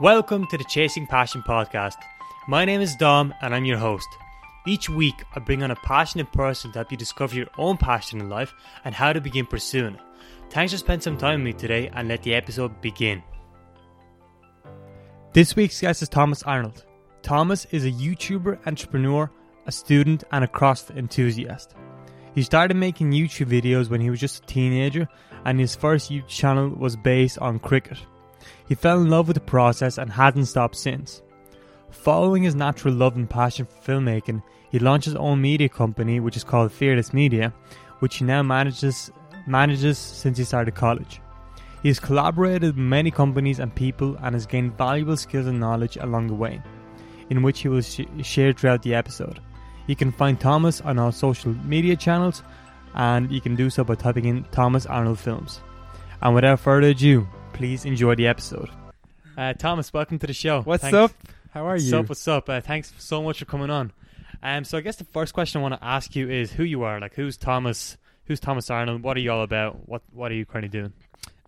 Welcome to the Chasing Passion podcast. My name is Dom and I'm your host. Each week, I bring on a passionate person to help you discover your own passion in life and how to begin pursuing it. Thanks for spending some time with me today and let the episode begin. This week's guest is Thomas Arnold. Thomas is a YouTuber, entrepreneur, a student, and a CrossFit enthusiast. He started making YouTube videos when he was just a teenager, and his first YouTube channel was based on cricket. He fell in love with the process and hasn't stopped since. Following his natural love and passion for filmmaking, he launched his own media company, which is called Fearless Media, which he now manages manages since he started college. He has collaborated with many companies and people and has gained valuable skills and knowledge along the way, in which he will sh- share throughout the episode. You can find Thomas on our social media channels, and you can do so by typing in Thomas Arnold Films. And without further ado, please enjoy the episode. Uh, Thomas, welcome to the show. What's Thanks. up? How are What's you? up? What's up? Uh, thanks so much for coming on. Um, so I guess the first question I want to ask you is who you are. Like, who's Thomas? Who's Thomas Arnold? What are you all about? What What are you currently doing?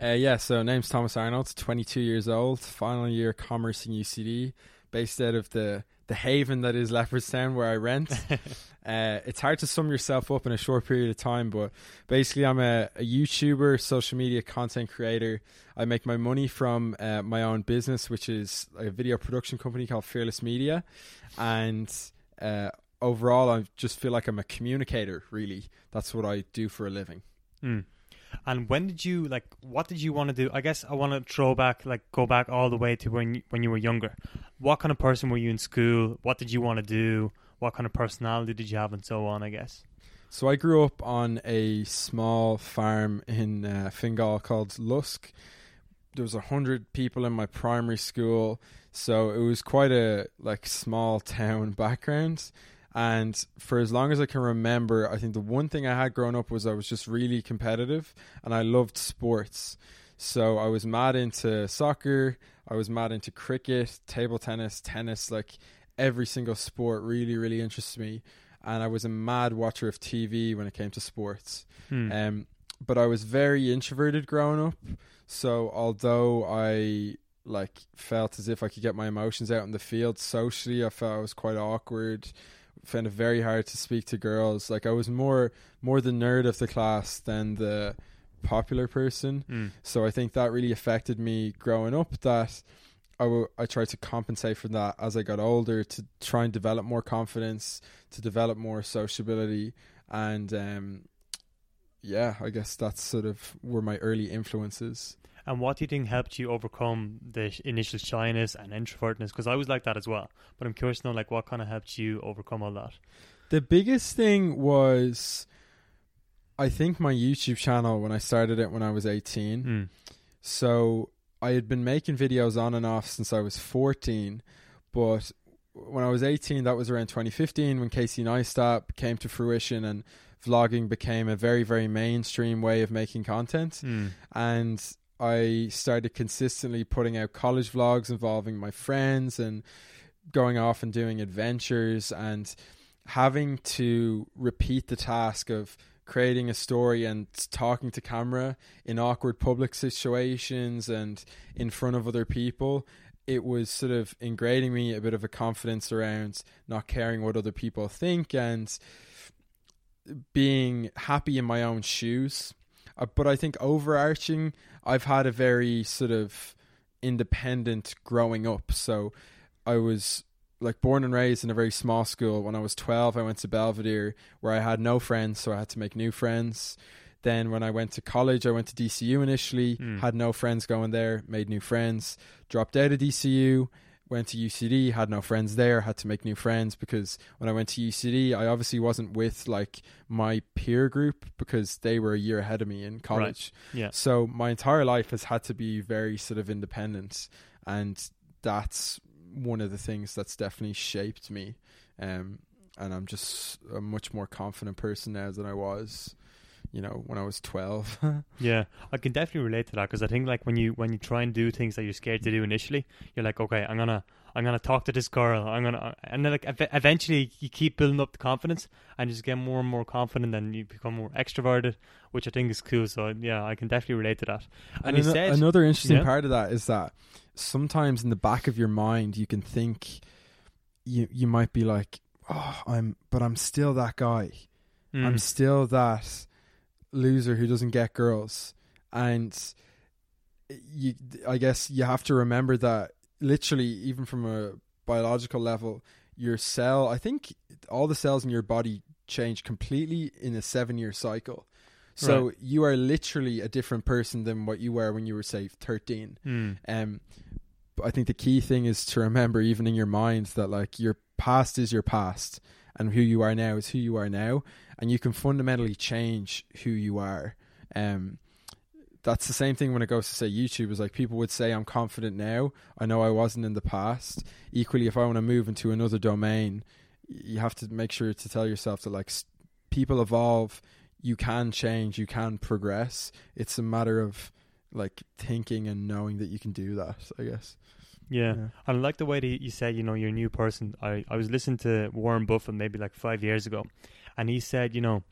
Uh, yeah, so name's Thomas Arnold, 22 years old, final year commerce in UCD, based out of the the haven that is Leopardstown where I rent. uh, it's hard to sum yourself up in a short period of time, but basically I'm a, a YouTuber, social media content creator. I make my money from uh, my own business, which is a video production company called Fearless Media, and uh, overall I just feel like I'm a communicator. Really, that's what I do for a living. Mm. And when did you like? What did you want to do? I guess I want to throw back, like, go back all the way to when you, when you were younger. What kind of person were you in school? What did you want to do? What kind of personality did you have, and so on? I guess. So I grew up on a small farm in uh, Fingal called Lusk. There was a hundred people in my primary school, so it was quite a like small town background. And for as long as I can remember, I think the one thing I had growing up was I was just really competitive, and I loved sports. So I was mad into soccer. I was mad into cricket, table tennis, tennis. Like every single sport really, really interests me and I was a mad watcher of TV when it came to sports. Hmm. Um, but I was very introverted growing up. So although I like felt as if I could get my emotions out in the field socially, I felt I was quite awkward. Found it very hard to speak to girls. Like I was more more the nerd of the class than the popular person. Mm. So I think that really affected me growing up. That I, w- I tried to compensate for that as I got older to try and develop more confidence, to develop more sociability, and um, yeah, I guess that's sort of were my early influences. And what do you think helped you overcome the initial shyness and introvertness? Because I was like that as well. But I'm curious to know, like, what kind of helped you overcome all that? The biggest thing was, I think my YouTube channel when I started it when I was eighteen. Mm. So I had been making videos on and off since I was 14, but when I was 18, that was around 2015 when Casey Neistat came to fruition and vlogging became a very, very mainstream way of making content. Mm. And I started consistently putting out college vlogs involving my friends and going off and doing adventures and having to repeat the task of creating a story and talking to camera in awkward public situations and in front of other people it was sort of ingraining me a bit of a confidence around not caring what other people think and being happy in my own shoes. Uh, but i think overarching i've had a very sort of independent growing up so i was like born and raised in a very small school. When I was 12, I went to Belvedere where I had no friends, so I had to make new friends. Then when I went to college, I went to DCU initially, Mm. had no friends going there, made new friends. Dropped out of DCU, went to UCD, had no friends there, had to make new friends because when I went to UCD, I obviously wasn't with like my peer group because they were a year ahead of me in college. Yeah. So my entire life has had to be very sort of independent, and that's one of the things that's definitely shaped me. Um, and I'm just a much more confident person now than I was, you know, when I was 12. Yeah, I can definitely relate to that because I think like when you when you try and do things that you're scared to do initially, you're like, okay, I'm gonna I'm gonna talk to this girl. I'm gonna and then like ev- eventually you keep building up the confidence and you just get more and more confident and you become more extroverted, which I think is cool. So yeah, I can definitely relate to that. And, he ano- said, another interesting Yeah. part of that is that sometimes in the back of your mind you can think you you might be like, oh, I'm, but I'm still that guy. Mm, I'm still that loser who doesn't get girls, and you, I guess you have to remember that literally, even from a biological level, your cell. I think all the cells in your body change completely in a seven-year cycle. So Right. you are literally a different person than what you were when you were say thirteen. mm, Um, but I think the key thing is to remember, even in your mind, that like your past is your past, and who you are now is who you are now, and you can fundamentally change who you are. Um, that's the same thing when it goes to say YouTube. Is like people would say, "I'm confident now. I know I wasn't in the past." Equally, if I want to move into another domain, you have to make sure to tell yourself that like people evolve. You can change. You can progress. It's a matter of like thinking and knowing that you can do that. I guess. Yeah. I like the way that you said, you know, you're a new person. I, I was listening to Warren Buffett maybe like five years ago, and he said, you know,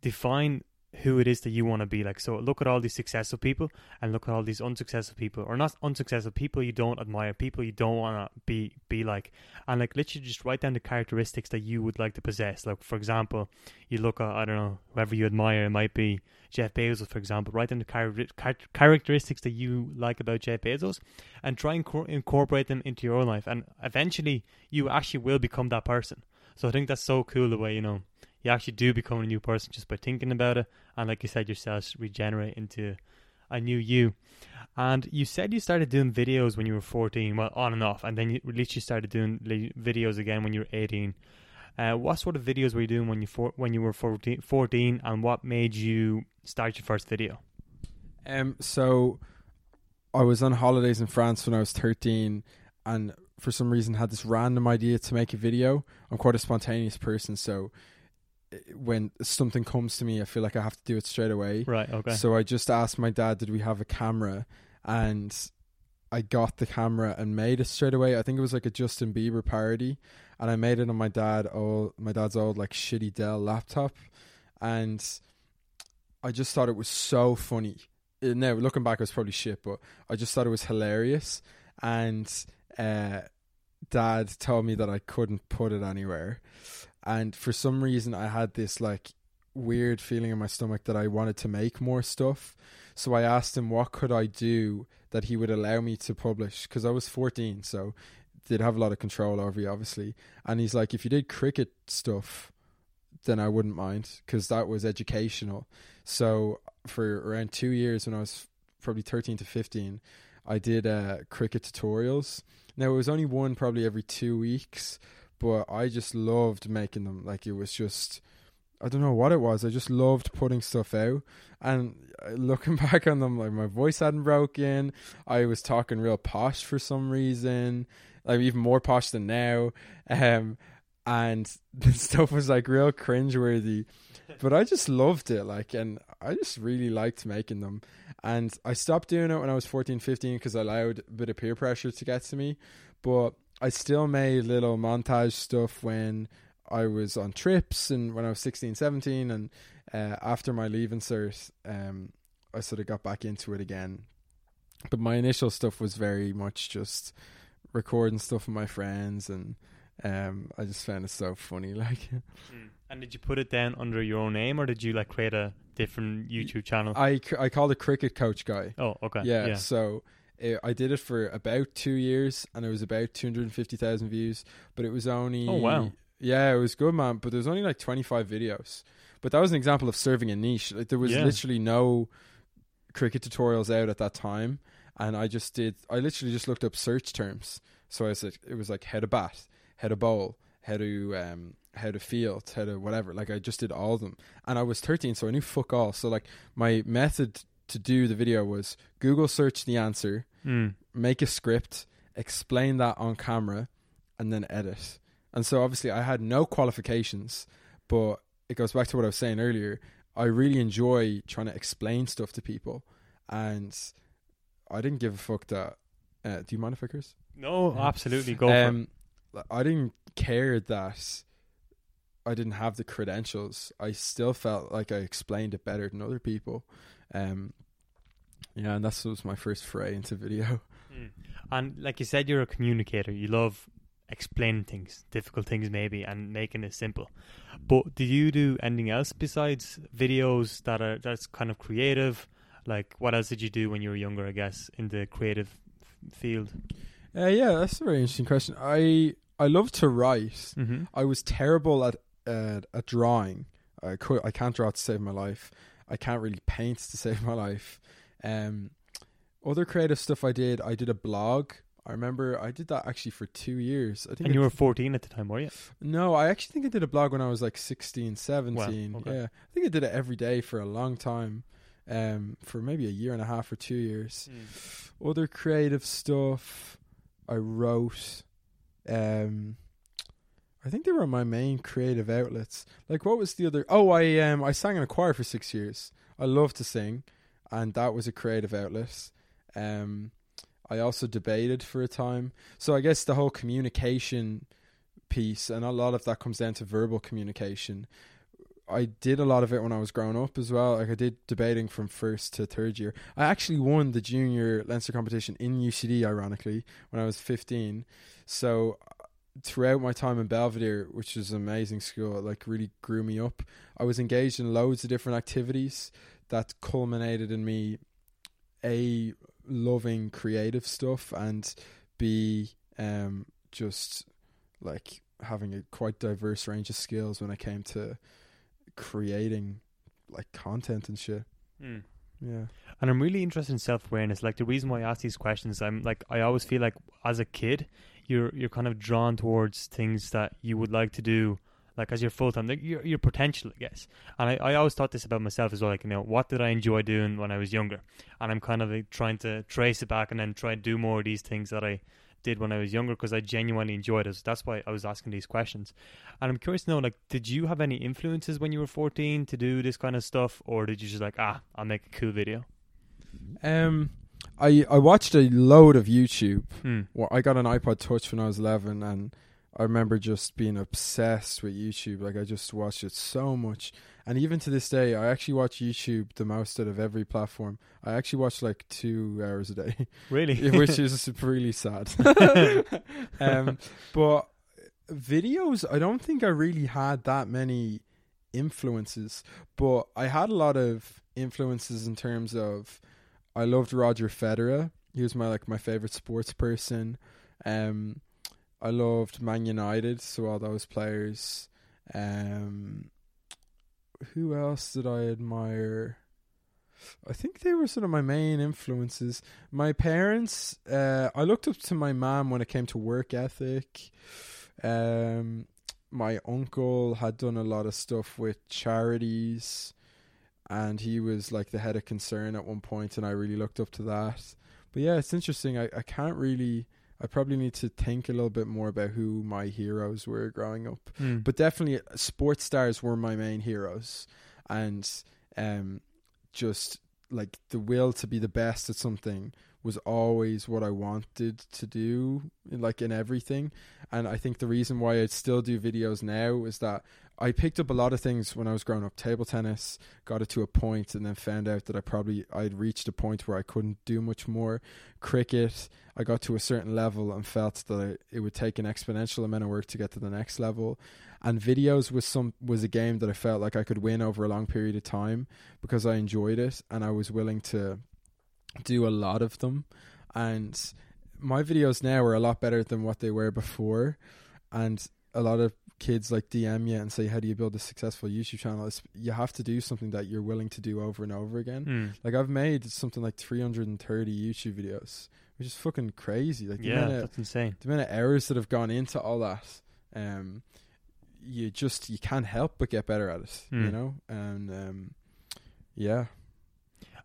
define who it is that you want to be like. So look at all these successful people and look at all these unsuccessful people, or not unsuccessful people you don't admire, people you don't want to be be like, and like literally just write down the characteristics that you would like to possess. Like for example, you look at I don't know whoever you admire, it might be Jeff Bezos, for example. Write down the char- char- characteristics that you like about Jeff Bezos, and try and cor- incorporate them into your own life. And eventually, you actually will become that person. So I think that's so cool the way you know you actually do become a new person just by thinking about it. And like you said, your cells regenerate into a new you. And you said you started doing videos when you were 14, well, on and off, and then you literally started doing videos again when you were 18. Uh, what sort of videos were you doing when you for- when you were 14, 14, and what made you start your first video? Um. So, I was on holidays in France when I was thirteen, and for some reason had this random idea to make a video. I'm quite a spontaneous person, so eh, when something comes to me, I feel like I have to do it straight away. Right. Okay. So I just asked my dad, "Did we have a camera?" And I got the camera and made it straight away. I think it was like a Justin Bieber parody, and I made it on my dad old my dad's old like shitty Dell laptop, and I just thought it was so funny. Uh, Now looking back, it was probably shit, but I just thought it was hilarious. And uh, dad told me that I couldn't put it anywhere, and for some reason I had this like weird feeling in my stomach that I wanted to make more stuff. So I asked him what could I do that he would allow me to publish because I was 14, so did have a lot of control over you, obviously. And he's like, if you did cricket stuff, then I wouldn't mind because that was educational. So for around two years, when I was probably 13 to 15, I did uh, cricket tutorials. Now it was only one probably every two weeks, but I just loved making them. Like it was just. I don't know what it was. I just loved putting stuff out, and uh, looking back on them, like my voice hadn't broken. I was talking real posh for some reason, like even more posh than now. Um, and the stuff was like real cringeworthy, but I just loved it. Like, and I just really liked making them. And I stopped doing it when I was 14, 15 because I allowed a bit of peer pressure to get to me. But I still made little montage stuff when I was on trips and when I was 16, 17. And uh, after my leaving cert, um, I sort of got back into it again. But my initial stuff was very much just recording stuff with my friends and um, I just found it so funny. Like, Mm. And did you put it down under your own name, or did you like create a different YouTube channel? I I called it Cricket Coach Guy. oh, okay. Yeah, Yeah. so uh, I did it for about two years, and it was about two hundred and fifty thousand views. But it was only Oh, wow. yeah, it was good, man. But there was only like twenty five videos. But that was an example of serving a niche. Like there was Yeah. literally no cricket tutorials out at that time, and I just did. I literally just looked up search terms. So I said it was like how to bat, how to bowl, how to um how to field, how to whatever. Like I just did all of them, and I was thirteen, so I knew fuck all. So like my method to do the video was Google search the answer, Mm. make a script, explain that on camera, and then edit. And so obviously I had no qualifications, but it goes back to what I was saying earlier. I really enjoy trying to explain stuff to people, and I didn't give a fuck that. Uh, do you mind if I curse? No, absolutely. Go for it. Um, I didn't care that I didn't have the credentials. I still felt like I explained it better than other people. Um, yeah, and that was my first foray into video. Mm. And like you said, you're a communicator. You love explaining things, difficult things maybe, and making it simple. But do you do anything else besides videos that are that's kind of creative? Like, what else did you do when you were younger? I guess in the creative f- field. Uh, yeah, that's a very interesting question. I I love to write. Mm-hmm. I was terrible at uh, at drawing. I could I can't draw to save my life. I can't really paint to save my life. Um, other creative stuff I did. I did a blog. I remember I did that actually for two years. I think And you were 14 at the time, were you? No, I actually think I did a blog when I was like 16, 17. okay. Yeah. I think I did it every day for a long time. Um, for maybe a year and a half or two years. Other creative stuff I wrote. Um, I think they were my main creative outlets. Like, what was the other? Oh, I um, I sang in a choir for six years. I love to sing, and that was a creative outlet. Um, I also debated for a time. So I guess the whole communication piece, and a lot of that comes down to verbal communication. I did a lot of it when I was growing up as well. Like I did debating from first to third year. I actually won the junior Leinster competition in UCD, ironically, when I was 15. So throughout my time in Belvedere, which is an amazing school, like really grew me up. I was engaged in loads of different activities that culminated in me a loving creative stuff and b um just like having a quite diverse range of skills when it came to creating like content and shit. Mm. Yeah. And I'm really interested in self awareness. Like the reason why I ask these questions, I'm like I always feel like as a kid, you're you're kind of drawn towards things that you would like to do, like as your full time, like your your potential, I guess. And I, I always thought this about myself as well. Like you know, what did I enjoy doing when I was younger? And I'm kind of like, trying to trace it back and then try to do more of these things that I did when I was younger because I genuinely enjoyed it. So that's why I was asking these questions. And I'm curious to know, like, did you have any influences when you were 14 to do this kind of stuff, or did you just like, ah, I'll make a cool video? Um I I watched a load of YouTube. Hmm. Well, I got an iPod Touch when I was 11 and I remember just being obsessed with YouTube. Like I just watched it so much. And even to this day, I actually watch YouTube the most out of every platform. I actually watch like 2 hours a day. Really? which is really sad. um, but videos, I don't think I really had that many influences, but I had a lot of influences in terms of I loved Roger Federer. He was my like my favorite sports person. Um, I loved Man United, so all those players. Um, who else did I admire? I think they were sort of my main influences. My parents, uh, I looked up to my mom when it came to work ethic. Um, my uncle had done a lot of stuff with charities, and he was like the head of concern at one point, and I really looked up to that. But yeah, it's interesting. I, I can't really. I probably need to think a little bit more about who my heroes were growing up. Hmm. but definitely sports stars were my main heroes. And um just like the will to be the best at something was always what I wanted to do like in everything. And I think the reason why I still do videos now is that I picked up a lot of things when I was growing up. Table tennis got it to a point and then found out that I probably I'd reached a point where I couldn't do much more. Cricket I got to a certain level and felt that it would take an exponential amount of work to get to the next level. And videos was some was a game that I felt like I could win over a long period of time because I enjoyed it and I was willing to do a lot of them. And my videos now are a lot better than what they were before. And a lot of kids like DM you and say how do you build a successful YouTube channel it's, you have to do something that you're willing to do over and over again Hmm. like I've made something like 330 YouTube videos which is fucking crazy like Yeah, of- that's insane. the amount of hours that have gone into all that, um, you just you can't help but get better at it, you Hmm. know. And um, yeah,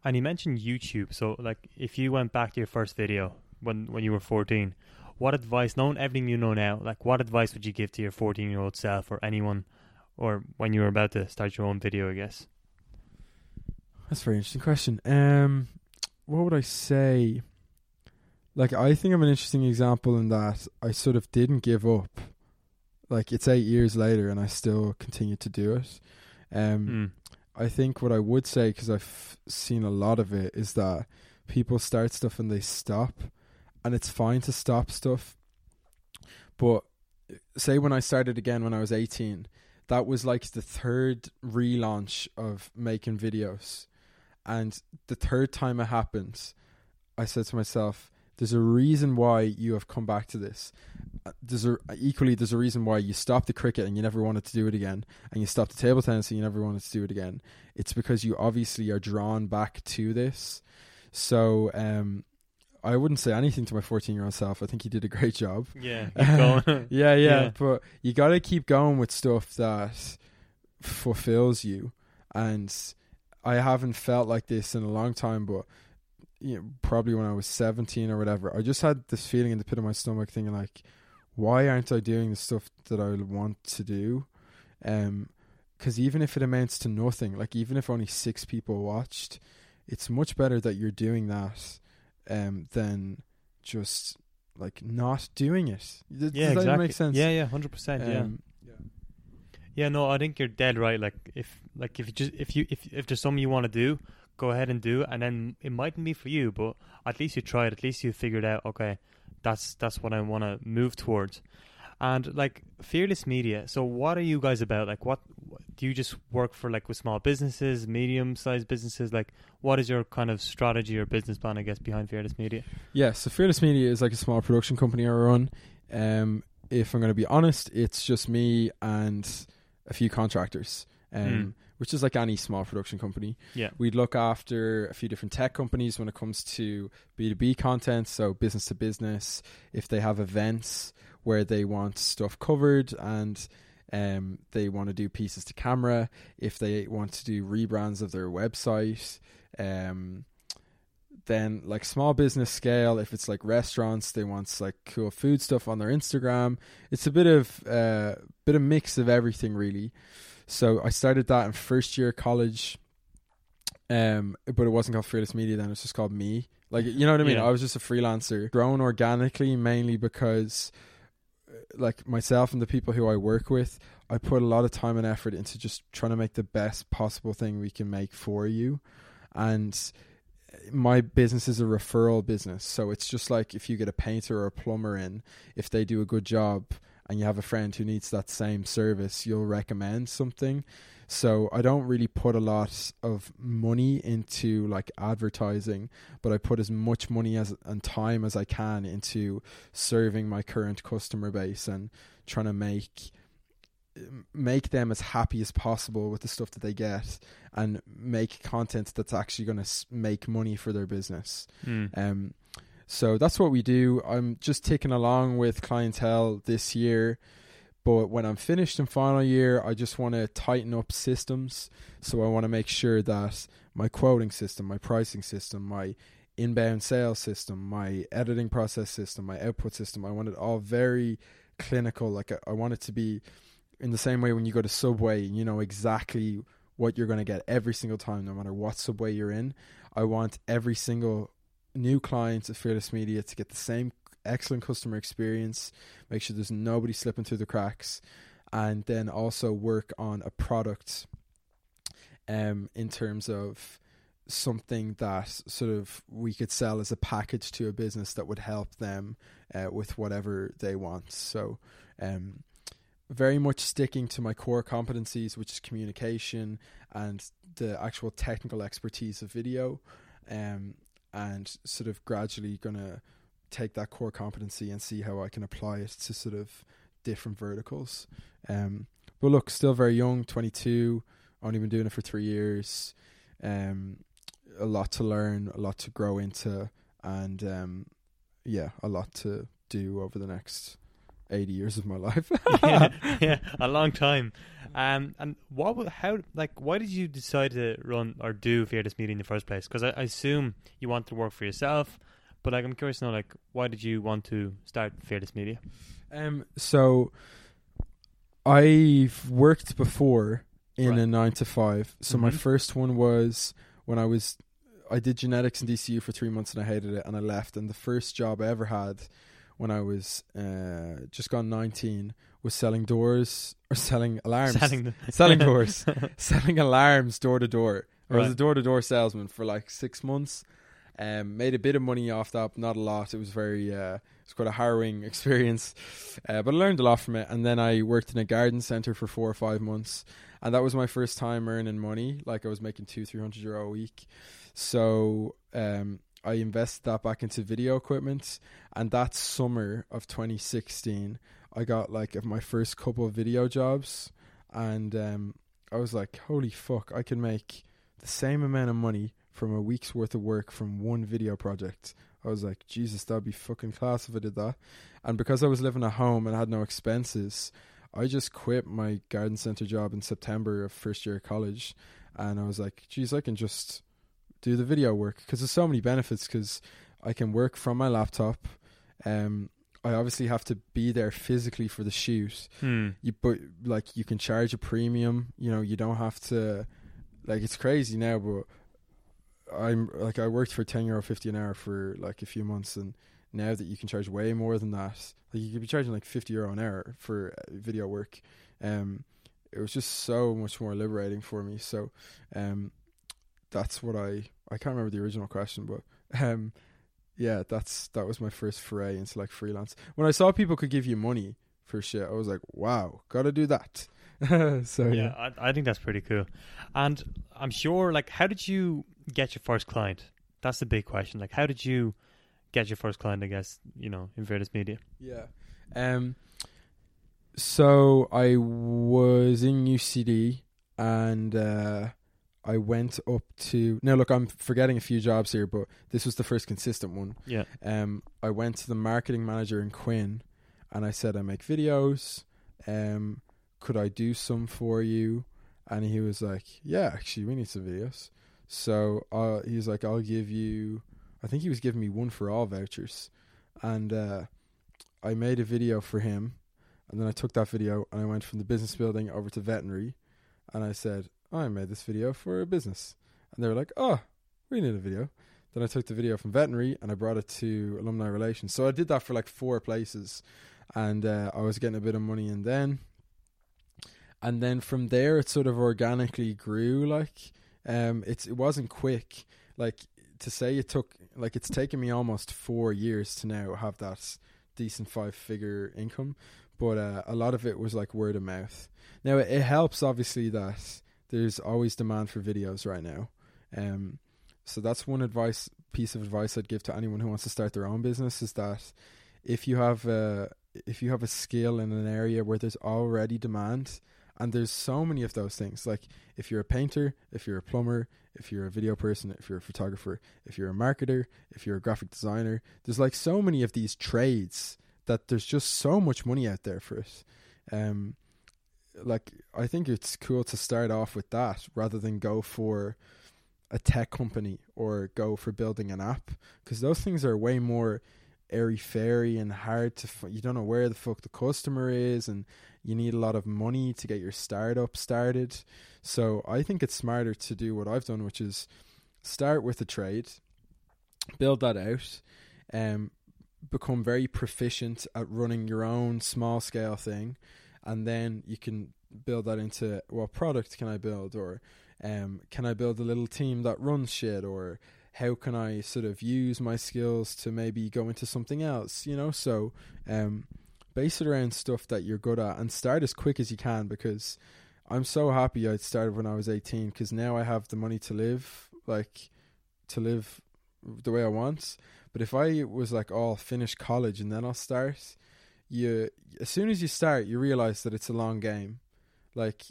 And you mentioned YouTube. So, like, if you went back to your first video when when you were 14, what advice, knowing everything you know now, like, what advice would you give to your 14 year old self or anyone, or when you were about to start your own video? I guess. That's a very interesting question. Um, what would I say? Like, I think I'm an interesting example in that I sort of didn't give up. Like, it's eight years later, and I still continue to do it. Um, Mm. I think what I would say, because I've seen a lot of it, is that people start stuff and they stop, and it's fine to stop stuff. But say when I started again when I was 18, that was like the third relaunch of making videos. And the third time it happened, I said to myself, there's a reason why you have come back to this. There's a equally there's a reason why you stopped the cricket and you never wanted to do it again, and you stopped the table tennis and you never wanted to do it again. It's because you obviously are drawn back to this. So um, I wouldn't say anything to my 14 year old self. I think he did a great job. Yeah, yeah, yeah, Yeah. but you got to keep going with stuff that fulfills you. And I haven't felt like this in a long time, but you know, probably when I was 17 or whatever, I just had this feeling in the pit of my stomach thinking like, why aren't I doing the stuff that I want to do? Um, because even if it amounts to nothing, like even if only six people watched, it's much better that you're doing that, um, than just like not doing it. Does, yeah, does that exactly. make sense? Yeah, yeah, hundred percent. Yeah. Um, Yeah, no, I think you're dead right. Like if like if you just if you if if there's something you want to do, go ahead and do, and then it mightn't be for you, but at least you tried. At least you figured out. Okay, that's that's what I want to move towards. And like fearless media. So what are you guys about? Like what do you just work for? Like with small businesses, medium sized businesses? Like what is your kind of strategy or business plan? I guess behind fearless media. Yeah, so Fearless Media is like a small production company I run. Um, if I'm going to be honest, it's just me and a few contractors, um, Mm. which is like any small production company. Yeah. we'd look after a few different tech companies when it comes to B2B content, so business to business. If they have events where they want stuff covered and um, they want to do pieces to camera, if they want to do rebrands of their website, um, then like small business scale if it's like restaurants they want like cool food stuff on their instagram it's a bit of uh bit of mix of everything really. So i started that in first year college um but it wasn't called fearless media then it's just called me. Like you know what i mean? Yeah. i was just a freelancer. Grown organically mainly because like myself and the people who i work with i put a lot of time and effort into just trying to make the best possible thing we can make for you. And my business is a referral business. So it's just like if you get a painter or a plumber in if they do a good job and you have a friend who needs that same service you'll recommend something so i don't really put a lot of money into like advertising but i put as much money as and time as i can into serving my current customer base and trying to make make them as happy as possible with the stuff that they get and make content that's actually going to make money for their business. Mm. Um, so that's what we do. I'm just ticking along with clientele this year, but when I'm finished in final year, I just want to tighten up systems. So I want to make sure that my quoting system, my pricing system, my inbound sales system, my editing process system, my output system, I want it all very clinical. Like I, want it to be in the same way when you go to Subway, you know exactly what you're going to get every single time, no matter what Subway you're in. I want every single new client of Fearless Media to get the same excellent customer experience, make sure there's nobody slipping through the cracks, and then also work on a product um, in terms of something that sort of we could sell as a package to a business that would help them uh, with whatever they want. So, um, very much sticking to my core competencies, which is communication and the actual technical expertise of video, um, and sort of gradually gonna take that core competency and see how I can apply it to sort of different verticals. Um, but look, still very young, 22, only been doing it for three years. Um, a lot to learn, a lot to grow into, and um, yeah, a lot to do over the next 80 years of my life. yeah, yeah, a long time. Um, and what? How? Like, why did you decide to run or do Fearless Media in the first place? Because I, I assume you want to work for yourself, but like, I'm curious to know, like, why did you want to start Fearless Media? Um, so I've worked before in Right. a nine to five. So my Mhm. first one was when I was I did genetics in DCU for three months and I hated it and I left. And the first job I ever had when I was uh, just gone 19 was selling doors or selling alarms. Selling, Selling doors. selling alarms door to door. I was a door to door salesman for like six months. Um, made a bit of money off that, not a lot. It was very, uh, it was quite a harrowing experience, uh, but I learned a lot from it. And then I worked in a garden center for four or five months, and that was my first time earning money. Like I was making two, three hundred euro a week. So um, I invested that back into video equipment, and that summer of 2016, I got like my first couple of video jobs, and um, I was like, "Holy fuck! I can make the same amount of money from a week's worth of work from one video project." I was like, "Jesus, that'd be fucking class if I did that." And because I was living at home and had no expenses, I just quit my garden center job in September of first year of college, and I was like, "Geez, I can just." do the video work because there's so many benefits because I can work from my laptop. Um, I obviously have to be there physically for the shoot. Hmm. You but like you can charge a premium. You know you don't have to. Like it's crazy now, but I'm like I worked for ten euro fifty an hour for like a few months, and now that you can charge way more than that, like you could be charging like fifty euro an hour for uh, video work. Um, it was just so much more liberating for me. So, um, that's what I I can't remember the original question, but um, yeah, that's that was my first foray into like freelance. When I saw people could give you money for shit, I was like, wow, gotta do that. so yeah, yeah, I, I think that's pretty cool. And I'm sure, like, how did you get your first client? That's the big question. Like, how did you get your first client? I guess you know in Fearless Media. yeah. Um, so I was in UCD and uh, I went up to now. Look, I'm forgetting a few jobs here, but this was the first consistent one. Yeah. um, I went to the marketing manager in Quinn and I said, I make videos. Um, could I do some for you? And he was like, Yeah, actually, we need some videos. So uh, he was like, I'll give you, I think he was giving me one for all vouchers. And uh, I made a video for him. And then I took that video and I went from the business building over to veterinary. And I said, I made this video for a business. And they were like, Oh, we need a video. Then I took the video from veterinary and I brought it to alumni relations. So I did that for like four places, and uh, I was getting a bit of money in then. And then from there, it sort of organically grew. Like, um, it's it wasn't quick. Like to say it took like it's taken me almost four years to now have that decent five figure income, but uh, a lot of it was like word of mouth. Now it, it helps obviously that there's always demand for videos right now. Um, so that's one advice piece of advice I'd give to anyone who wants to start their own business is that if you have a if you have a skill in an area where there's already demand and there's so many of those things like if you're a painter, if you're a plumber, if you're a video person, if you're a photographer, if you're a marketer, if you're a graphic designer, there's like so many of these trades that there's just so much money out there for it. Um like I think it's cool to start off with that rather than go for a tech company or go for building an app because those things are way more airy fairy and hard to f- you don't know where the fuck the customer is and you need a lot of money to get your startup started. So i think it's smarter to do what i've done which is start with a trade build that out um become very proficient at running your own small scale thing and then you can build that into what product can i build? Or um, can I build a little team that runs shit, or how can I sort of use my skills to maybe go into something else? You know, so um, base it around stuff that you're good at and start as quick as you can because I'm so happy I started when I was 18 because now I have the money to live like to live the way I want. But if I was like, oh, I'll finish college and then I'll start, you as soon as you start, you realize that it's a long game. Like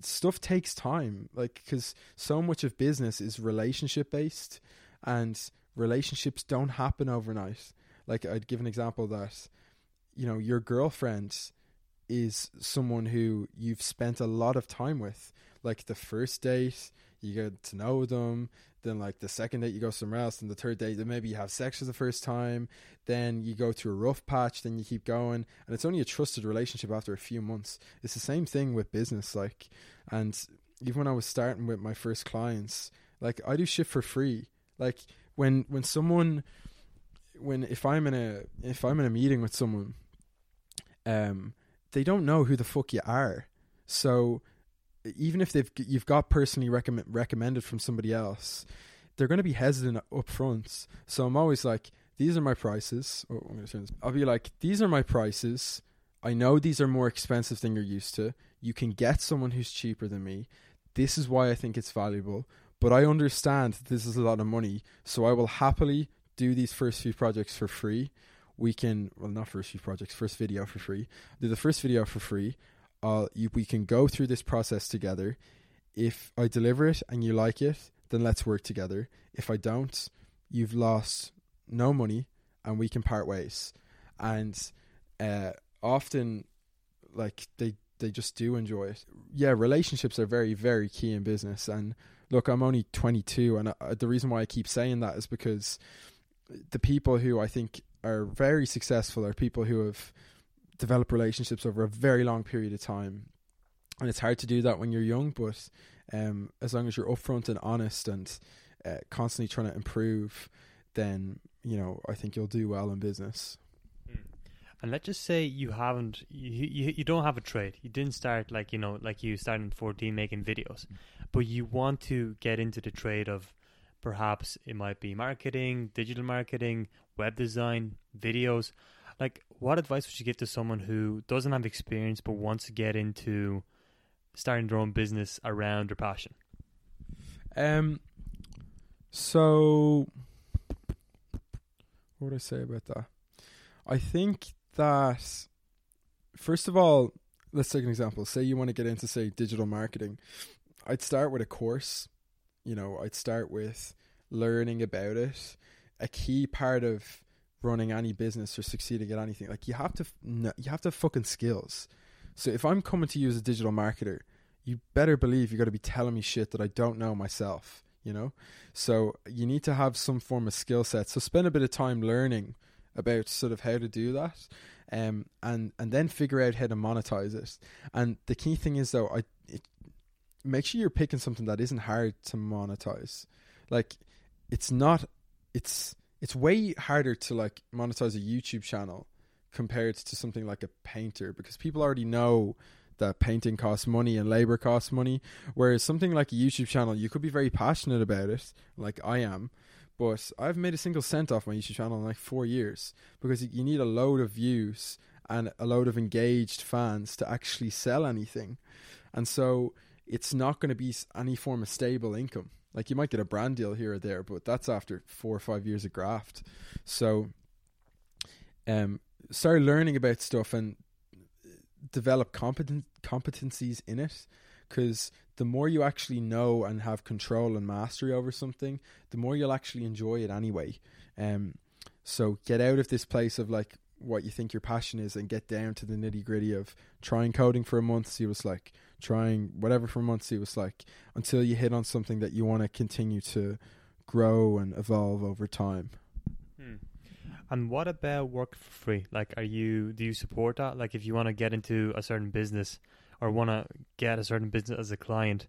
stuff takes time like because so much of business is relationship based and relationships don't happen overnight. Like i'd give an example that you know your girlfriend is someone who you've spent a lot of time with. Like the first date you get to know them then like the second date you go somewhere else and the third date then maybe you have sex for the first time then you go through a rough patch then you keep going and it's only a trusted relationship after a few months it's the same thing with business like and even when i was starting with my first clients Like I do shit for free. Like when when someone when if I'm in a if I'm in a meeting with someone, um, they don't know who the fuck you are. So even if they've you've got personally recommend, recommended from somebody else, they're going to be hesitant up front. So I'm always like, these are my prices. Oh, I'm going to turn this. I'll be like, these are my prices. I know these are more expensive than you're used to. You can get someone who's cheaper than me. This is why I think it's valuable. But I understand this is a lot of money, so I will happily do these first few projects for free. We can, well, not first few projects, first video for free. Do the first video for free. Uh, you, we can go through this process together. If I deliver it and you like it, then let's work together. If I don't, you've lost no money and we can part ways. And uh, often, like, they they just do enjoy it. Yeah, relationships are very, very key in business. And look, I'm only 22, and uh, the reason why I keep saying that is because the people who I think are very successful are people who have developed relationships over a very long period of time. And it's hard to do that when you're young, but um, as long as you're upfront and honest and uh, constantly trying to improve, then you know I think you'll do well in business. And let's just say you haven't, you, you, you don't have a trade. You didn't start like, you know, like you started in 14 making videos, but you want to get into the trade of perhaps it might be marketing, digital marketing, web design, videos. Like, what advice would you give to someone who doesn't have experience but wants to get into starting their own business around their passion? Um, so what would I say about that? I think that first of all, let's take an example. Say you want to get into say digital marketing. I'd start with a course. You know, I'd start with learning about it. A key part of running any business or succeeding at anything, like you have to, you have to have fucking skills. So if I'm coming to you as a digital marketer, you better believe you got to be telling me shit that I don't know myself. You know, so you need to have some form of skill set. So spend a bit of time learning about sort of how to do that, um, and and then figure out how to monetize it. And the key thing is though, I it, make sure you're picking something that isn't hard to monetize. Like it's not, it's it's way harder to like monetize a YouTube channel compared to something like a painter because people already know that painting costs money and labor costs money. Whereas something like a YouTube channel, you could be very passionate about it, like I am, but I've made a single cent off my YouTube channel in like four years because you need a load of views and a load of engaged fans to actually sell anything. And so it's not going to be any form of stable income. Like you might get a brand deal here or there, but that's after four or five years of graft. So, um, start learning about stuff and develop competent competencies in it because the more you actually know and have control and mastery over something, the more you'll actually enjoy it anyway. Um, so get out of this place of like what you think your passion is and get down to the nitty gritty of trying coding for a month, see what it's like, trying whatever for a month, see what it's like, until you hit on something that you want to continue to grow and evolve over time. Hmm. And what about work for free? Like, are you do you support that? Like, if you want to get into a certain business, or want to get a certain business as a client,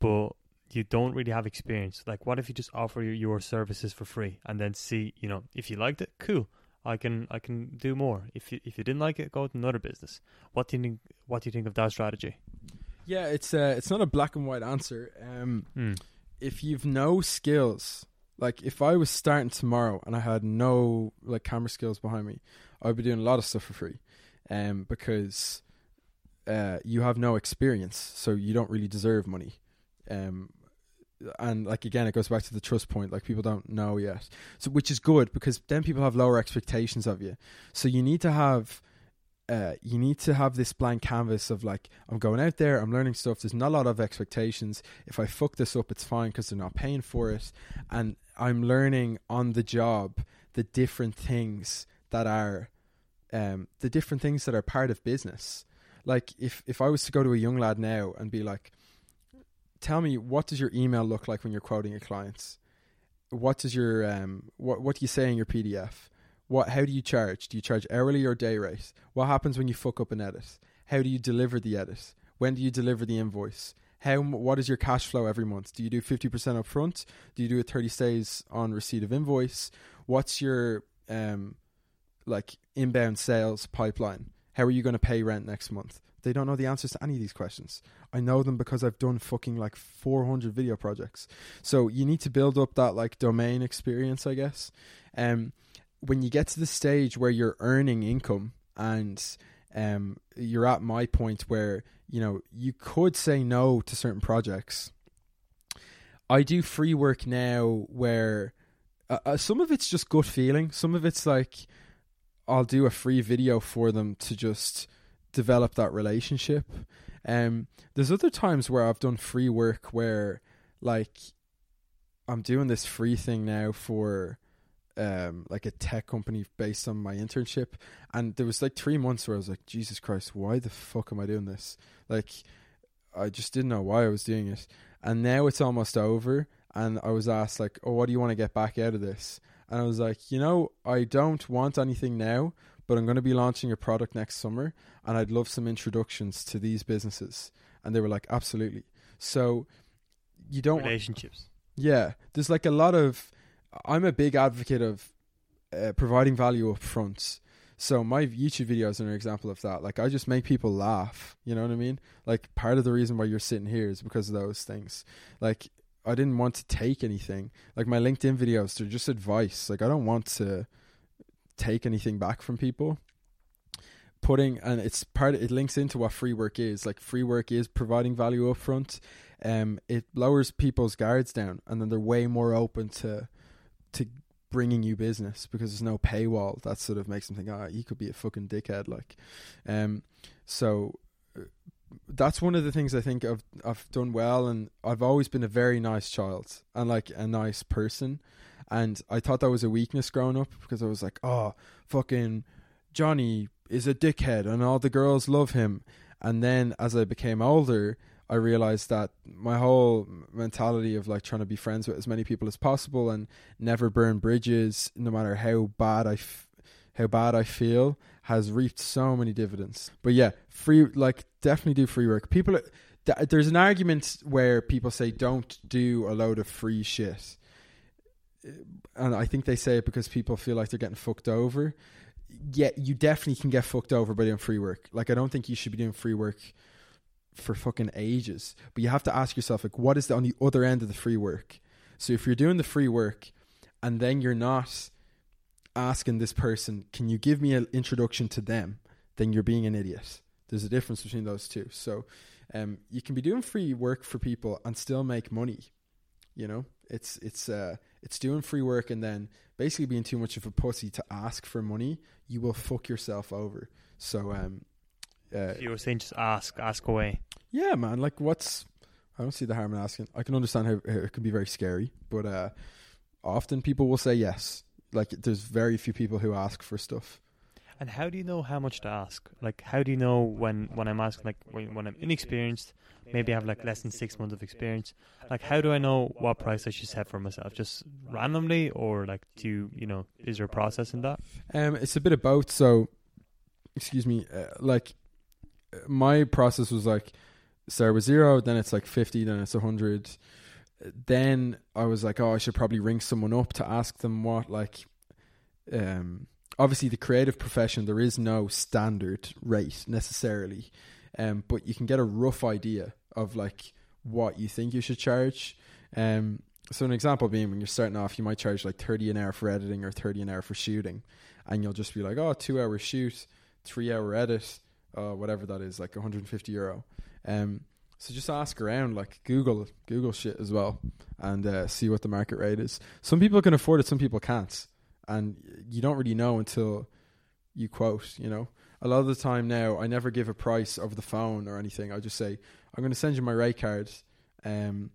but you don't really have experience. Like, what if you just offer your services for free and then see, you know, if you liked it, cool. I can I can do more. If you if you didn't like it, go to another business. What do you think? What do you think of that strategy? Yeah, it's uh, it's not a black and white answer. Um, mm. If you've no skills, like if I was starting tomorrow and I had no like camera skills behind me, I'd be doing a lot of stuff for free, um, because uh, you have no experience, so you don't really deserve money. Um, and like again, it goes back to the trust point. Like people don't know yet, so which is good because then people have lower expectations of you. So you need to have. Uh, you need to have this blank canvas of like I'm going out there, I'm learning stuff. There's not a lot of expectations. If I fuck this up, it's fine because they're not paying for it, and I'm learning on the job the different things that are, um, the different things that are part of business like if if I was to go to a young lad now and be like, tell me what does your email look like when you're quoting your clients? What does your um what what do you say in your PDF? What how do you charge? Do you charge hourly or day rate? What happens when you fuck up an edit? How do you deliver the edit? When do you deliver the invoice? how what is your cash flow every month? Do you do fifty percent up front? Do you do it thirty days on receipt of invoice? What's your um like inbound sales pipeline? How are you going to pay rent next month? They don't know the answers to any of these questions. I know them because I've done fucking like 400 video projects. So you need to build up that like domain experience, I guess. Um, when you get to the stage where you're earning income and um, you're at my point where you know you could say no to certain projects. I do free work now where uh, uh, some of it's just gut feeling. Some of it's like I'll do a free video for them to just develop that relationship. Um, there's other times where I've done free work where, like, I'm doing this free thing now for, um, like a tech company based on my internship, and there was like three months where I was like, Jesus Christ, why the fuck am I doing this? Like, I just didn't know why I was doing it, and now it's almost over, and I was asked like, oh, what do you want to get back out of this? And I was like, you know, I don't want anything now, but I'm going to be launching a product next summer and I'd love some introductions to these businesses. And they were like, absolutely. So you don't relationships. yeah, there's like a lot of. I'm a big advocate of uh, providing value up front. So my YouTube videos are an example of that. Like I just make people laugh. You know what I mean? Like part of the reason why you're sitting here is because of those things. Like I didn't want to take anything. Like my LinkedIn videos, they're just advice. Like I don't want to take anything back from people. Putting and it's part of, it links into what free work is. Like free work is providing value up front. Um, it lowers people's guards down, and then they're way more open to to bringing you business because there's no paywall. That sort of makes them think, ah, oh, you could be a fucking dickhead. Like, um, so uh, that's one of the things I think I've I've done well, and I've always been a very nice child and like a nice person, and I thought that was a weakness growing up because I was like, oh, fucking Johnny is a dickhead, and all the girls love him, and then as I became older. I realized that my whole mentality of like trying to be friends with as many people as possible and never burn bridges, no matter how bad I, f- how bad I feel, has reaped so many dividends. But yeah, free like definitely do free work. People, th- there's an argument where people say don't do a load of free shit, and I think they say it because people feel like they're getting fucked over. Yet you definitely can get fucked over by doing free work. Like I don't think you should be doing free work for fucking ages. But you have to ask yourself, like, what is the, on the other end of the free work? So if you're doing the free work and then you're not asking this person, can you give me an introduction to them? Then you're being an idiot. There's a difference between those two. So um, you can be doing free work for people and still make money. You know, it's it's uh, it's doing free work and then basically being too much of a pussy to ask for money. You will fuck yourself over. So um, uh, you were saying just ask, ask away. Yeah, man. Like, what's? I don't see the harm in asking. I can understand how, how it can be very scary, but uh, often people will say yes. Like, there's very few people who ask for stuff. And how do you know how much to ask? Like, how do you know when when I'm asking, like, when, when I'm inexperienced, maybe I have like less than six months of experience. Like, how do I know what price I should set for myself? Just randomly, or like, do you, you know, is there a process in that? Um, it's a bit of both. So, excuse me, uh, like my process was like start with zero, then it's like fifty, then it's a hundred. Then I was like, oh, I should probably ring someone up to ask them what like. Um, obviously, the creative profession there is no standard rate necessarily, um, but you can get a rough idea of like what you think you should charge. Um, so an example being when you're starting off, you might charge like thirty an hour for editing or thirty an hour for shooting, and you'll just be like, oh, two hour shoot, three hour edit uh, whatever that is, like 150 euro. Um, so just ask around, like Google, Google shit as well, and uh, see what the market rate is. Some people can afford it, some people can't, and you don't really know until you quote. You know, a lot of the time now, I never give a price over the phone or anything. I just say, I'm going to send you my rate card, um,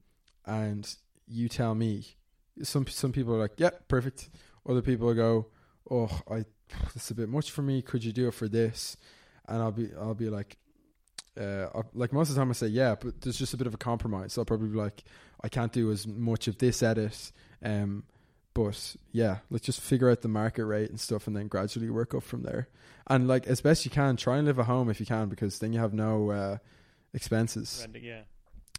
and you tell me. Some some people are like, yeah, perfect. Other people go, oh, I is a bit much for me. Could you do it for this? and I'll be I'll be like, uh, like most of the time I say yeah, but there's just a bit of a compromise. So I'll probably be like, I can't do as much of this edit, um, but yeah, let's just figure out the market rate and stuff, and then gradually work up from there. And like as best you can, try and live at home if you can, because then you have no uh, expenses. Yeah.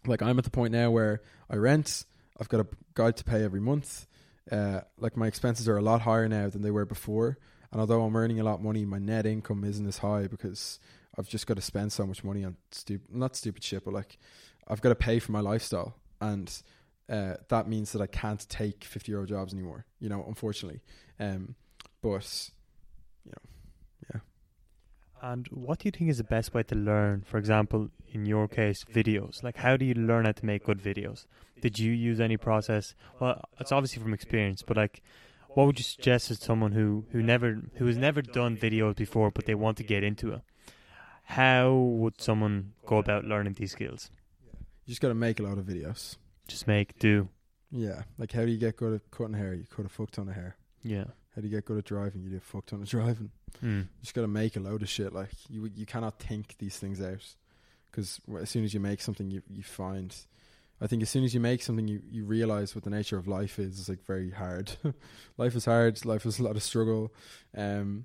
like I'm at the point now where I rent. I've got a guide to pay every month. Uh, like my expenses are a lot higher now than they were before. And although I'm earning a lot of money, my net income isn't as high because I've just got to spend so much money on stupid, not stupid shit, but like I've got to pay for my lifestyle, and uh, that means that I can't take fifty euro jobs anymore. You know, unfortunately. Um, but you know, yeah. And what do you think is the best way to learn? For example, in your case, videos. Like, how do you learn how to make good videos? Did you use any process? Well, it's obviously from experience, but like, what would you suggest to someone who who never who has never done videos before, but they want to get into it? How would someone go about learning these skills? You just got to make a lot of videos. Just make do. Yeah, like how do you get good at cutting hair? You cut a fuck ton of hair. Yeah. How do you get good at driving? You do a fuck ton of driving. Mm. You just got to make a load of shit. Like you, you cannot think these things out because as soon as you make something, you you find. I think as soon as you make something, you you realize what the nature of life is. It's like very hard. life is hard. Life is a lot of struggle, um,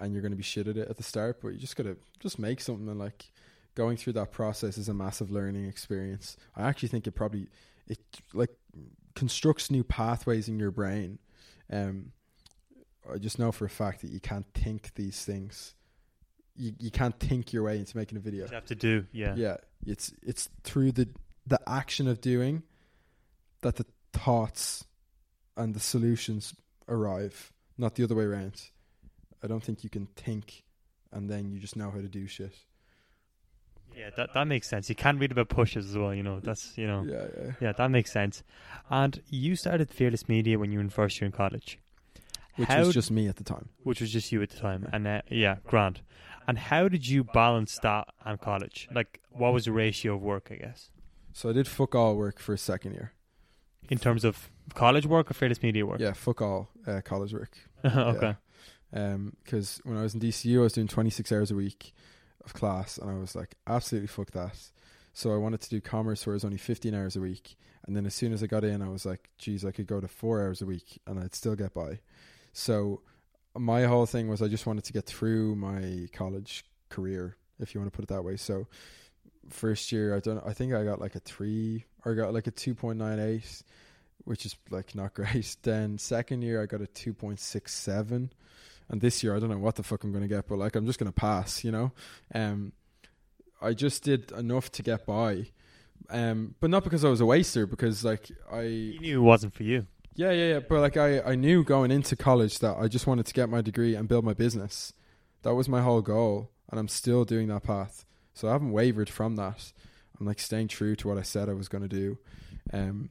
and you're going to be shit at it at the start. But you just gotta just make something and like going through that process is a massive learning experience. I actually think it probably it like constructs new pathways in your brain. Um, I just know for a fact that you can't think these things. You you can't think your way into making a video. You have to do. Yeah. Yeah, it's it's through the the action of doing that the thoughts and the solutions arrive, not the other way around. I don't think you can think and then you just know how to do shit. Yeah, that that makes sense. You can read about pushes as well. You know, that's you know. Yeah, yeah. Yeah, that makes sense. And you started Fearless Media when you were in first year in college. Which How was just me at the time. which was just you at the time, and uh, yeah, grand. And how did you balance that and college? Like, what was the ratio of work? I guess So I did fuck all work for a second year. in terms of college work or Fearless Media work. Yeah, fuck all uh, college work. okay. because when I was in DCU, I was doing 26 hours a week of class, and I was like, absolutely fuck that. So I wanted to do commerce, where it was only 15 hours a week. And then as soon as I got in, I was like, geez, I could go to four hours a week, and I'd still get by. So my whole thing was I just wanted to get through my college career, if you want to put it that way. So first year, I don't, I think I got like a three, or I got like a 2.98, which is like not great. Then second year, I got a 2.67 and this year I don't know what the fuck I'm going to get, but like I'm just going to pass, you know. Um, I just did enough to get by, um, but not because I was a waster, because like I You knew it wasn't for you. yeah yeah yeah, but like I I knew going into college that I just wanted to get my degree and build my business. That was my whole goal, and I'm still doing that path. So I haven't wavered from that. I'm like staying true to what I said I was going to do, um,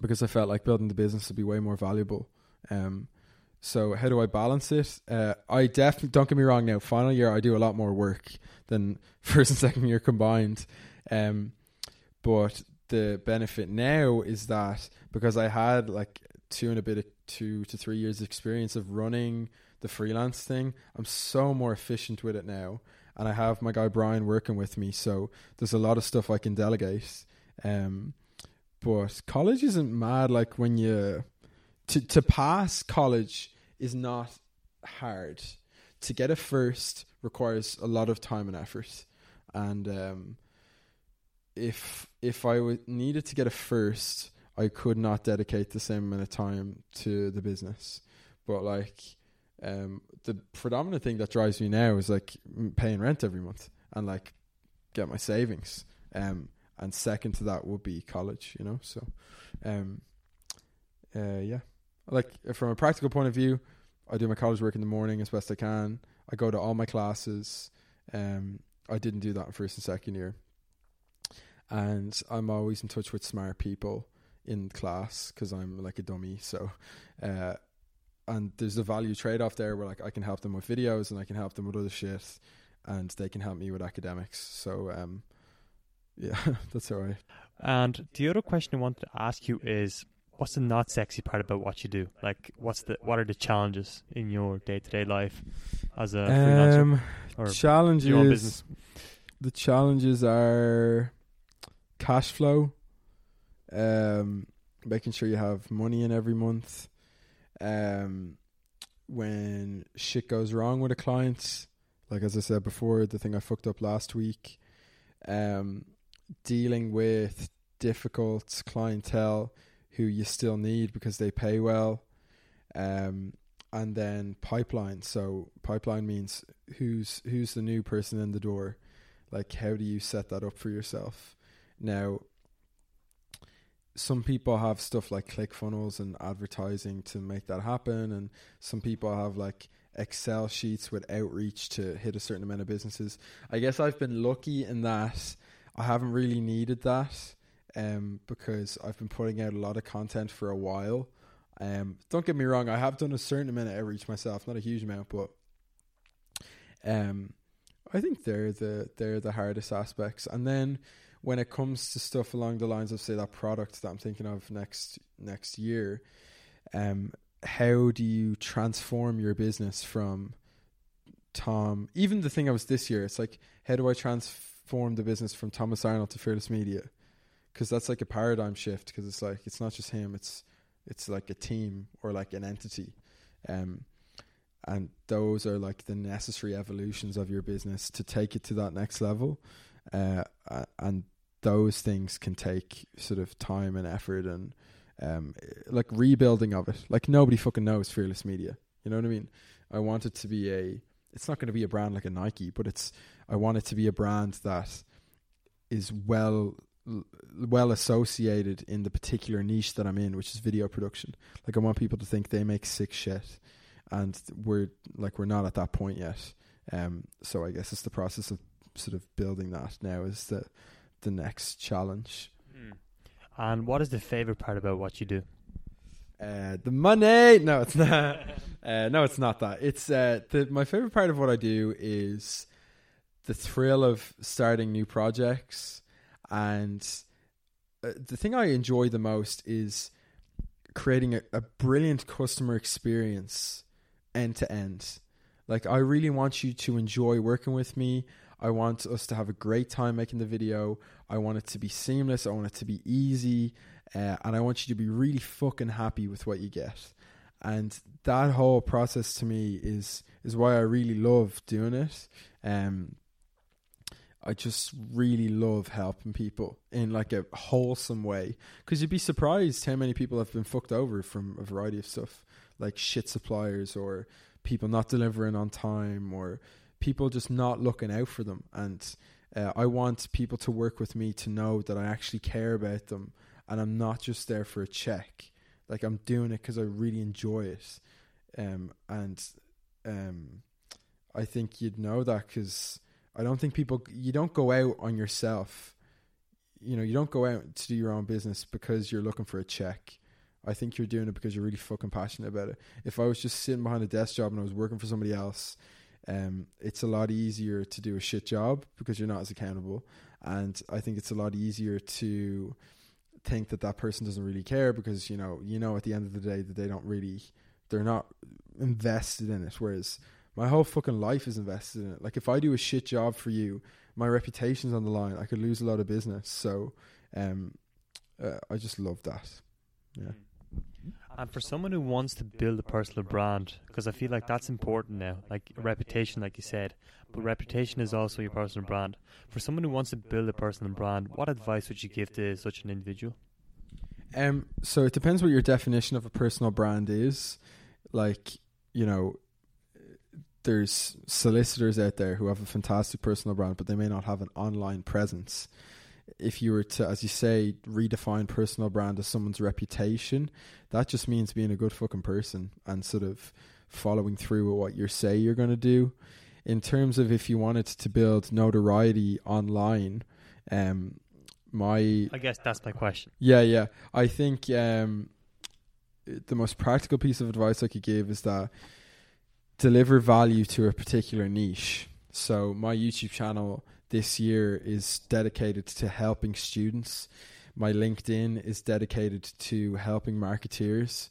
because I felt like building the business would be way more valuable. Um, so how do I balance it? Uh, I definitely don't get me wrong. Now, final year I do a lot more work than first and second year combined. Um, but the benefit now is that because I had like two and a bit of two to three years experience of running the freelance thing, I'm so more efficient with it now. And I have my guy Brian working with me, so there's a lot of stuff I can delegate. Um, but college isn't mad like when you to to pass college is not hard. To get a first requires a lot of time and effort, and um, if if I would needed to get a first, I could not dedicate the same amount of time to the business. But like, um, the predominant thing that drives me now is like paying rent every month and like get my savings. Um, and second to that would be college, you know. So, um, uh, yeah, like from a practical point of view, I do my college work in the morning as best I can. I go to all my classes. Um, I didn't do that in first and second year, and I'm always in touch with smart people in class because I'm like a dummy. So, uh, and there's a value trade off there where like I can help them with videos and I can help them with other shit, and they can help me with academics. So, um, yeah, that's all right. And the other question I wanted to ask you is, what's the not sexy part about what you do? Like, what's the what are the challenges in your day to day life as a freelancer Um, or challenges. your own business? The challenges are cash flow, um, making sure you have money in every month. Um, when shit goes wrong with a client, like as I said before, the thing I fucked up last week, um, dealing with difficult clientele who you still need because they pay well. Um, and then pipeline. So pipeline means who's who's the new person in the door. Like how do you set that up for yourself? Now some people have stuff like ClickFunnels and advertising to make that happen and some people have like Excel sheets with outreach to hit a certain amount of businesses. I guess I've been lucky in that I haven't really needed that um, because I've been putting out a lot of content for a while. Um, don't get me wrong, I have done a certain amount of outreach myself, not a huge amount, but um, I think they're the they're the hardest aspects. And then when it comes to stuff along the lines of say that product that I'm thinking of next next year, um, how do you transform your business from Tom? Even the thing I was this year, it's like how do I transform the business from Thomas Arnold to Fearless Media? Because that's like a paradigm shift. Because it's like it's not just him; it's it's like a team or like an entity. Um, and those are like the necessary evolutions of your business to take it to that next level. Uh, and those things can take sort of time and effort and um, like rebuilding of it. Like nobody fucking knows Fearless Media. You know what I mean? I want it to be a. It's not going to be a brand like a Nike, but it's. I want it to be a brand that is well well associated in the particular niche that I'm in, which is video production. Like I want people to think they make sick shit, and we're like we're not at that point yet. Um, so I guess it's the process of sort of building that now is the the next challenge. Mm. And what is the favorite part about what you do? Uh, the money. No, it's not. uh, no, it's not that. It's uh, the my favorite part of what I do is the thrill of starting new projects, and uh, the thing I enjoy the most is creating a, a brilliant customer experience end to end. Like I really want you to enjoy working with me. I want us to have a great time making the video. I want it to be seamless. I want it to be easy. Uh, and I want you to be really fucking happy with what you get. And that whole process to me is is why I really love doing it. Um, I just really love helping people in like a wholesome way because you'd be surprised how many people have been fucked over from a variety of stuff like shit suppliers or people not delivering on time or people just not looking out for them. And uh, I want people to work with me to know that I actually care about them and I'm not just there for a check. Like I'm doing it because I really enjoy it. Um, and um, I think you'd know that because I don't think people, you don't go out on yourself. You know, you don't go out to do your own business because you're looking for a check. I think you're doing it because you're really fucking passionate about it. If I was just sitting behind a desk job and I was working for somebody else um, it's a lot easier to do a shit job because you're not as accountable. And I think it's a lot easier to think that that person doesn't really care because you know you know at the end of the day that they don't really they're not invested in it. Whereas my whole fucking life is invested in it. Like if I do a shit job for you, my reputation's on the line. I could lose a lot of business. So um, uh, I just love that. Yeah. Mm. And for someone who wants to build a personal brand, because I feel like that's important now, like reputation, like you said, but reputation is also your personal brand. For someone who wants to build a personal brand, what advice would you give to such an individual? Um, so it depends what your definition of a personal brand is. Like, you know, there's solicitors out there who have a fantastic personal brand, but they may not have an online presence if you were to, as you say, redefine personal brand as someone's reputation, that just means being a good fucking person and sort of following through with what you say you're going to do. In terms of if you wanted to build notoriety online, um, my I guess that's my question. Yeah, yeah. I think um, the most practical piece of advice I could give is that deliver value to a particular niche. So my YouTube channel this year is dedicated to helping students. My LinkedIn is dedicated to helping marketeers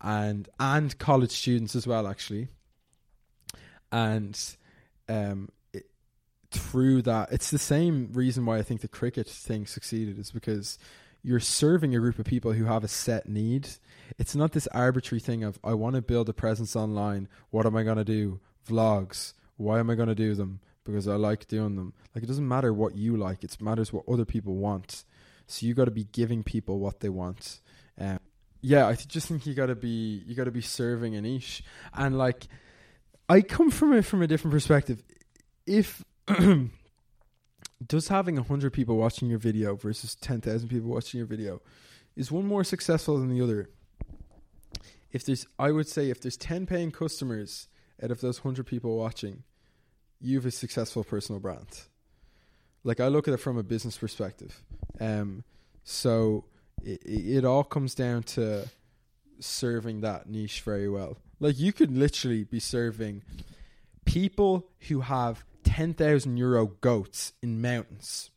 and and college students as well, actually. And um, it, through that, it's the same reason why I think the cricket thing succeeded is because you're serving a group of people who have a set need. It's not this arbitrary thing of I want to build a presence online. What am I going to do? Vlogs. Why am I going to do them? because I like doing them. Like it doesn't matter what you like; it matters what other people want. So you got to be giving people what they want. Um, yeah, I th- just think you got to be you got to be serving a niche, and like I come from it from a different perspective. If does having hundred people watching your video versus ten thousand people watching your video is one more successful than the other? If there's, I would say, if there's ten paying customers out of those hundred people watching, you have a successful personal brand. Like I look at it from a business perspective, um, so it, it all comes down to serving that niche very well. Like you could literally be serving people who have 10,000 euro goats in mountains.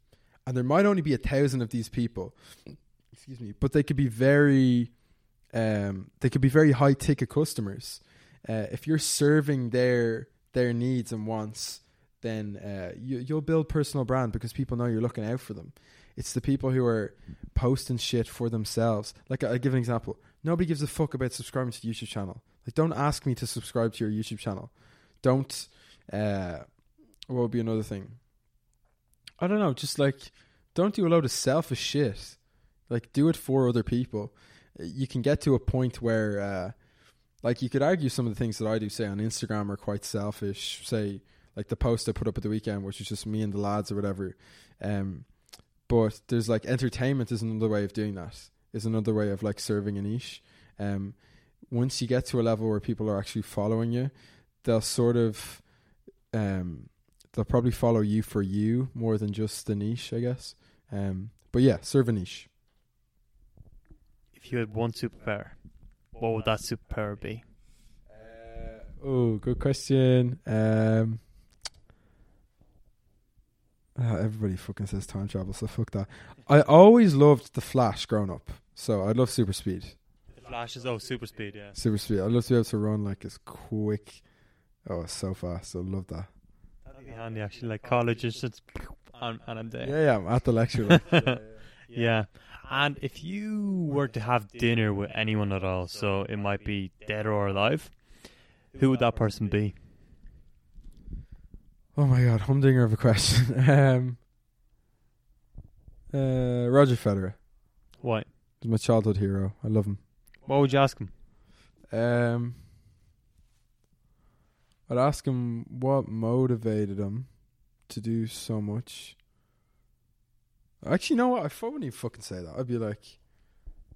And there might only be a thousand of these people. Excuse me. But they could be very, um, they could be very high ticket customers. Uh, if you're serving their their needs and wants, then uh, you, you'll build personal brand because people know you're looking out for them. It's the people who are posting shit for themselves. Like I give an example. Nobody gives a fuck about subscribing to the YouTube channel. Like don't ask me to subscribe to your YouTube channel. Don't uh what would be another thing? I don't know, just like don't do a load of selfish shit. Like do it for other people. You can get to a point where uh like you could argue some of the things that I do say on Instagram are quite selfish. Say like the post I put up at the weekend, which is just me and the lads or whatever. Um but there's like entertainment is another way of doing that. Is another way of like serving a niche. Um, once you get to a level where people are actually following you, they'll sort of, um, they'll probably follow you for you more than just the niche, I guess. Um, but yeah, serve a niche. If you had one superpower, what would that superpower be? Uh, oh, good question. Um, uh, everybody fucking says time travel, so fuck that. I always loved the Flash growing up, so I'd love super speed. The Flash is oh super speed, yeah. Super speed. I'd love to be able to run like as quick. Oh, it's so fast. I love that. That'd be handy actually. Like college is just and, and I'm there. Yeah, yeah. I'm at the lecture. Like, yeah, yeah, Yeah. And if you were to have dinner with anyone at all, so it might be dead or alive, who would that person be? Oh my god, humdinger of a question. um, uh, Roger Federer. Why? He's my childhood hero. I love him. What would you ask him? Um, I'd ask him what motivated him to do so much. Actually, you know what? I wouldn't even fucking say that. I'd be like,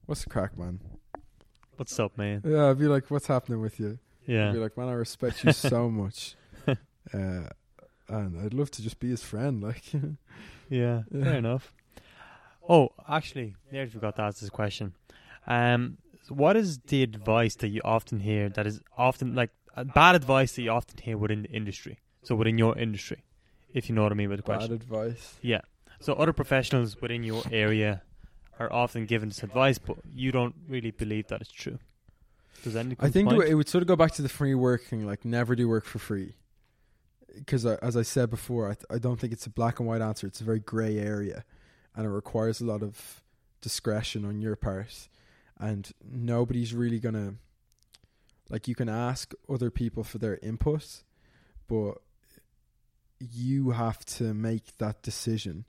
"What's the crack, man?" What's up, man? Yeah, I'd be like, "What's happening with you?" Yeah. I'd be like, "Man, I respect you so much." Uh, and I'd love to just be his friend. Like, Yeah, Yeah. fair enough. Oh, actually, nearly forgot to ask this question. Um, what is the advice that you often hear that is often like bad advice that you often hear within the industry? So within your industry, if you know what I mean with the bad question. advice. Yeah. So other professionals within your area are often given this advice, but you don't really believe that it's true. Does that I think it would- sort of go back to the free working, like never do work for free. Because as I said before, I, th- I don't think it's a black and white answer. It's a very grey area, and it requires a lot of discretion on your part. And nobody's really gonna like you can ask other people for their input, but you have to make that decision.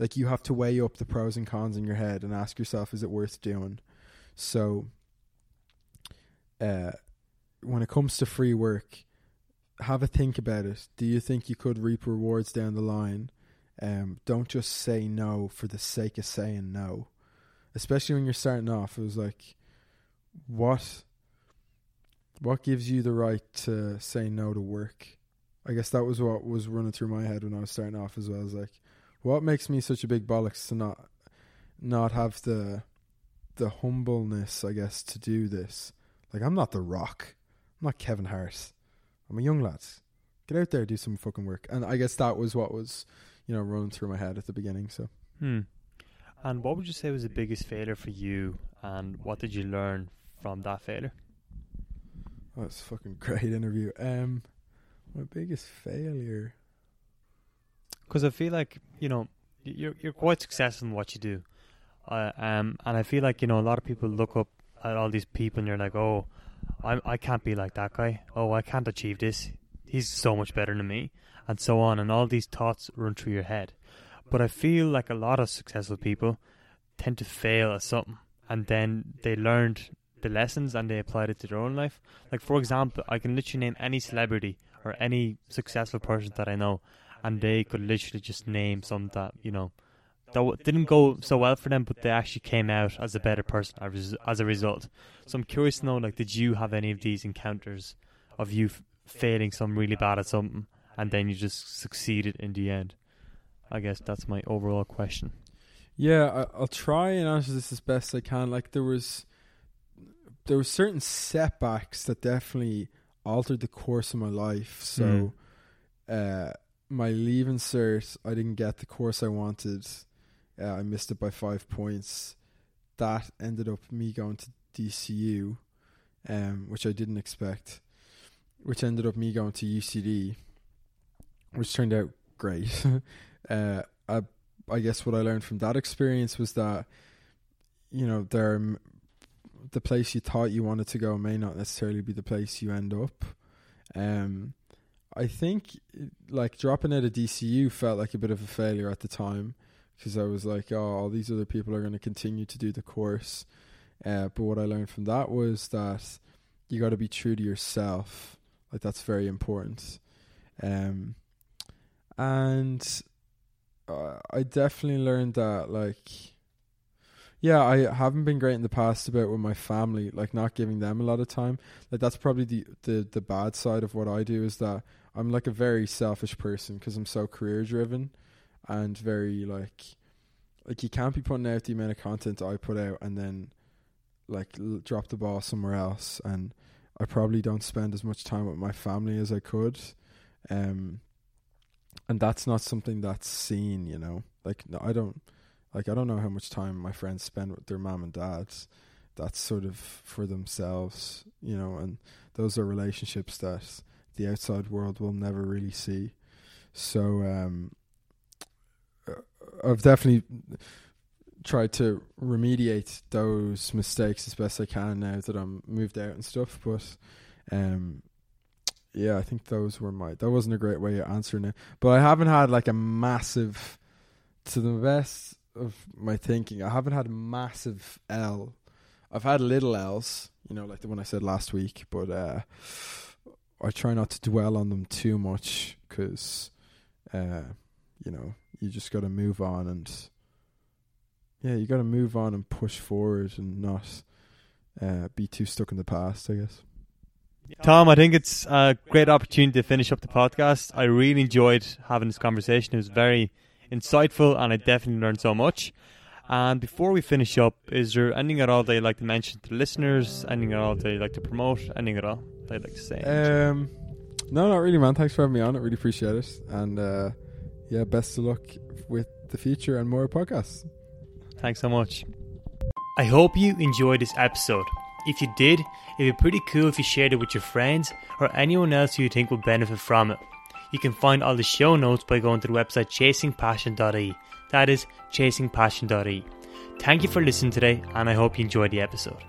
Like you have to weigh up the pros and cons in your head and ask yourself, is it worth doing? So uh, when it comes to free work, have a think about it. Do you think you could reap rewards down the line? Um, don't just say no for the sake of saying no. Especially when you're starting off, it was like, what, what gives you the right to say no to work? I guess that was what was running through my head when I was starting off as well. As like, what makes me such a big bollocks to not, not have the, the humbleness, I guess, to do this? Like I'm not the Rock. I'm not Kevin Harris. I'm a young lad. Get out there, do some fucking work. And I guess that was what was, you know, running through my head at the beginning. So Hmm. And what would you say was the biggest failure for you, and what did you learn from that failure? oh, it's a fucking great interview. Um, my biggest failure. Because I feel like you know you're you're quite successful in what you do, uh, um, and I feel like you know a lot of people look up at all these people and you're like, oh, I I can't be like that guy. Oh, I can't achieve this. he's so much better than me, and so on, and all these thoughts run through your head. But I feel like a lot of successful people tend to fail at something, and then they learned the lessons and they applied it to their own life. Like for example, I can literally name any celebrity or any successful person that I know, and they could literally just name some that you know that didn't go so well for them, but they actually came out as a better person as a result. So I'm curious to know, like, did you have any of these encounters of you f- failing some really bad at something, and then you just succeeded in the end? I guess that's my overall question. Yeah, I, will try and answer this as best I can. Like there was, there were certain setbacks that definitely altered the course of my life. So, mm. uh, my leaving cert, I didn't get the course I wanted. Uh, I missed it by five points. That ended up me going to DCU, um, which I didn't expect. Which ended up me going to UCD, which turned out great. uh, I I guess what I learned from that experience was that you know there the place you thought you wanted to go may not necessarily be the place you end up. Um, I think like dropping out of DCU felt like a bit of a failure at the time because I was like, oh, all these other people are going to continue to do the course. Uh, but what I learned from that was that you got to be true to yourself. Like that's very important. Um, and uh, I definitely learned that like yeah, I haven't been great in the past about with my family, like not giving them a lot of time. Like that's probably the the the bad side of what I do is that I'm like a very selfish person because I'm so career driven and very like like you can't be putting out the amount of content I put out and then like l- drop the ball somewhere else and I probably don't spend as much time with my family as I could. Um and that's not something that's seen, you know. Like no, I don't like I don't know how much time my friends spend with their mom and dads. That's sort of for themselves, you know, and those are relationships that the outside world will never really see. So um uh, I've definitely tried to remediate those mistakes as best I can now that I'm moved out and stuff, but um yeah, I think those were my. That wasn't a great way of answering it, but I haven't had like a massive, to the best of my thinking, I haven't had a massive L. I've had little L's, you know, like the one I said last week, but uh, I try not to dwell on them too much because, uh, you know, you just got to move on and, yeah, you got to move on and push forward and not uh, be too stuck in the past, I guess. Tom, I think it's a great opportunity to finish up the podcast. I really enjoyed having this conversation. It was very insightful and I definitely learned so much. And before we finish up, is there anything at all that you'd like to mention to listeners? Anything at all that you'd like to promote? Anything at all you'd like to say? Um, no, not really, man. Thanks for having me on. I really appreciate it. And uh, yeah, best of luck with the future and more podcasts. Thanks so much. I hope you enjoyed this episode. If you did, it'd be pretty cool if you shared it with your friends or anyone else who you think would benefit from it. You can find all the show notes by going to the website chasingpassion.ie. That is chasingpassion.ie. Thank you for listening today, and I hope you enjoyed the episode.